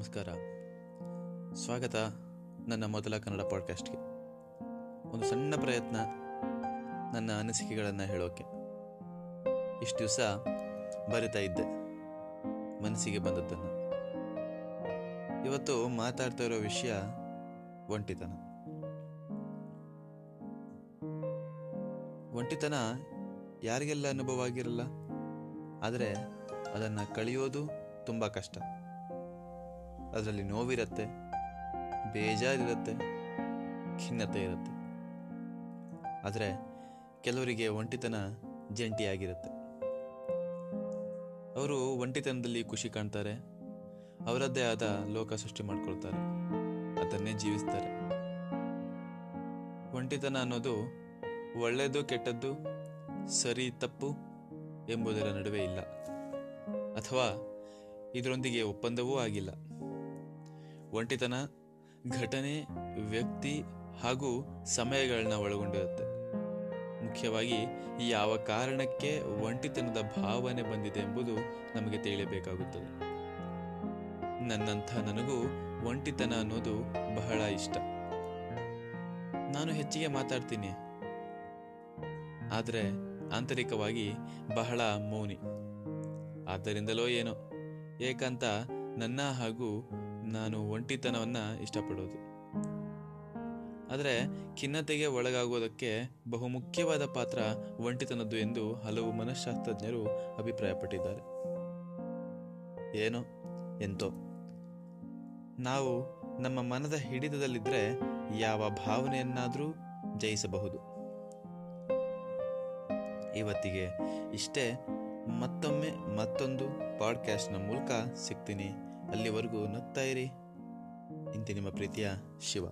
ಸ್ವಾಗತ ನನ್ನ ಮೊದಲ ಕನ್ನಡ ಪಾಡ್ಕಾಸ್ಟ್ಗೆ ಒಂದು ಸಣ್ಣ ಪ್ರಯತ್ನ ನನ್ನ ಅನಿಸಿಕೆಗಳನ್ನು ಹೇಳೋಕೆ. ಇಷ್ಟು ದಿವಸ ಬರಿತಾ ಇದ್ದೆ. ಮನಸ್ಸಿಗೆ ಬಂದದ್ದನ್ನು. ಇವತ್ತು ಮಾತಾಡ್ತಾ ಇರೋ ವಿಷಯ ಒಂಟಿತನ. ಒಂಟಿತನ ಯಾರಿಗೆಲ್ಲ ಅನುಭವ ಆಗಿರಲ್ಲ, ಆದರೆ ಅದನ್ನು ಕಳೆಯೋದು ತುಂಬ ಕಷ್ಟ. ಅದರಲ್ಲಿ ನೋವಿರುತ್ತೆ, ಬೇಜಾರಿರುತ್ತೆ, ಖಿನ್ನತೆ ಇರುತ್ತೆ. ಆದರೆ ಕೆಲವರಿಗೆ ಒಂಟಿತನ ಜಂಟಿಯಾಗಿರುತ್ತೆ. ಅವರು ಒಂಟಿತನದಲ್ಲಿ ಖುಷಿ ಕಾಣ್ತಾರೆ, ಅವರದ್ದೇ ಆದ ಲೋಕ ಸೃಷ್ಟಿ ಮಾಡ್ಕೊಳ್ತಾರೆ, ಅದನ್ನೇ ಜೀವಿಸ್ತಾರೆ. ಒಂಟಿತನ ಅನ್ನೋದು ಒಳ್ಳೆಯದು ಕೆಟ್ಟದ್ದು, ಸರಿ, ತಪ್ಪು ಎಂಬುದರ ನಡುವೆ ಇಲ್ಲ. ಅಥವಾ ಇದರೊಂದಿಗೆ ಒಪ್ಪಂದವೂ ಆಗಿಲ್ಲ. ಒಂಟಿತನ, ಘಟನೆ, ವ್ಯಕ್ತಿ ಹಾಗೂ ಸಮಯಗಳನ್ನ ಒಳಗೊಂಡಿರುತ್ತೆ. ಮುಖ್ಯವಾಗಿ ಯಾವ ಕಾರಣಕ್ಕೆ ಒಂಟಿತನದ ಭಾವನೆ ಬಂದಿದೆ ಎಂಬುದು ನಮಗೆ ತಿಳಿಯಬೇಕಾಗುತ್ತದೆ. ನನ್ನಂಥ ನನಗೂ ಒಂಟಿತನ ಅನ್ನೋದು ಬಹಳ ಇಷ್ಟ. ನಾನು ಹೆಚ್ಚಿಗೆ ಮಾತಾಡ್ತೀನಿ. ಆದರೆ ಆಂತರಿಕವಾಗಿ ಬಹಳ ಮೌನಿ. ಆದ್ದರಿಂದಲೋ ಏನೋ. ಏಕಾಂತ ನನ್ನ ಹಾಗೂ ನಾನು ಒಂಟಿತನವನ್ನು ಇಷ್ಟಪಡೋದು ಆದರೆ ಖಿನ್ನತೆಗೆ ಒಳಗಾಗುವುದಕ್ಕೆ ಬಹುಮುಖ್ಯವಾದ ಪಾತ್ರ ಒಂಟಿತನದ್ದು ಎಂದು ಹಲವು ಮನಃಶಾಸ್ತ್ರಜ್ಞರು ಅಭಿಪ್ರಾಯಪಟ್ಟಿದ್ದಾರೆ. ಏನೋ, ಎಂತೋ. ನಾವು ನಮ್ಮ ಮನದ ಹಿಡಿತದಲ್ಲಿದ್ದರೆ ಯಾವ ಭಾವನೆಯನ್ನಾದರೂ ಜಯಿಸಬಹುದು. ಇವತ್ತಿಗೆ ಇಷ್ಟೇ ಮತ್ತೊಮ್ಮೆ ಮತ್ತೊಂದು ಪಾಡ್ಕ್ಯಾಸ್ಟ್ನ ಮೂಲಕ ಸಿಗ್ತೀನಿ. ಅಲ್ಲಿವರೆಗೂ ನಗ್ತಾ ಇರಿ. ಇಂತೆ ನಿಮ್ಮ ಪ್ರೀತಿಯ ಶಿವ.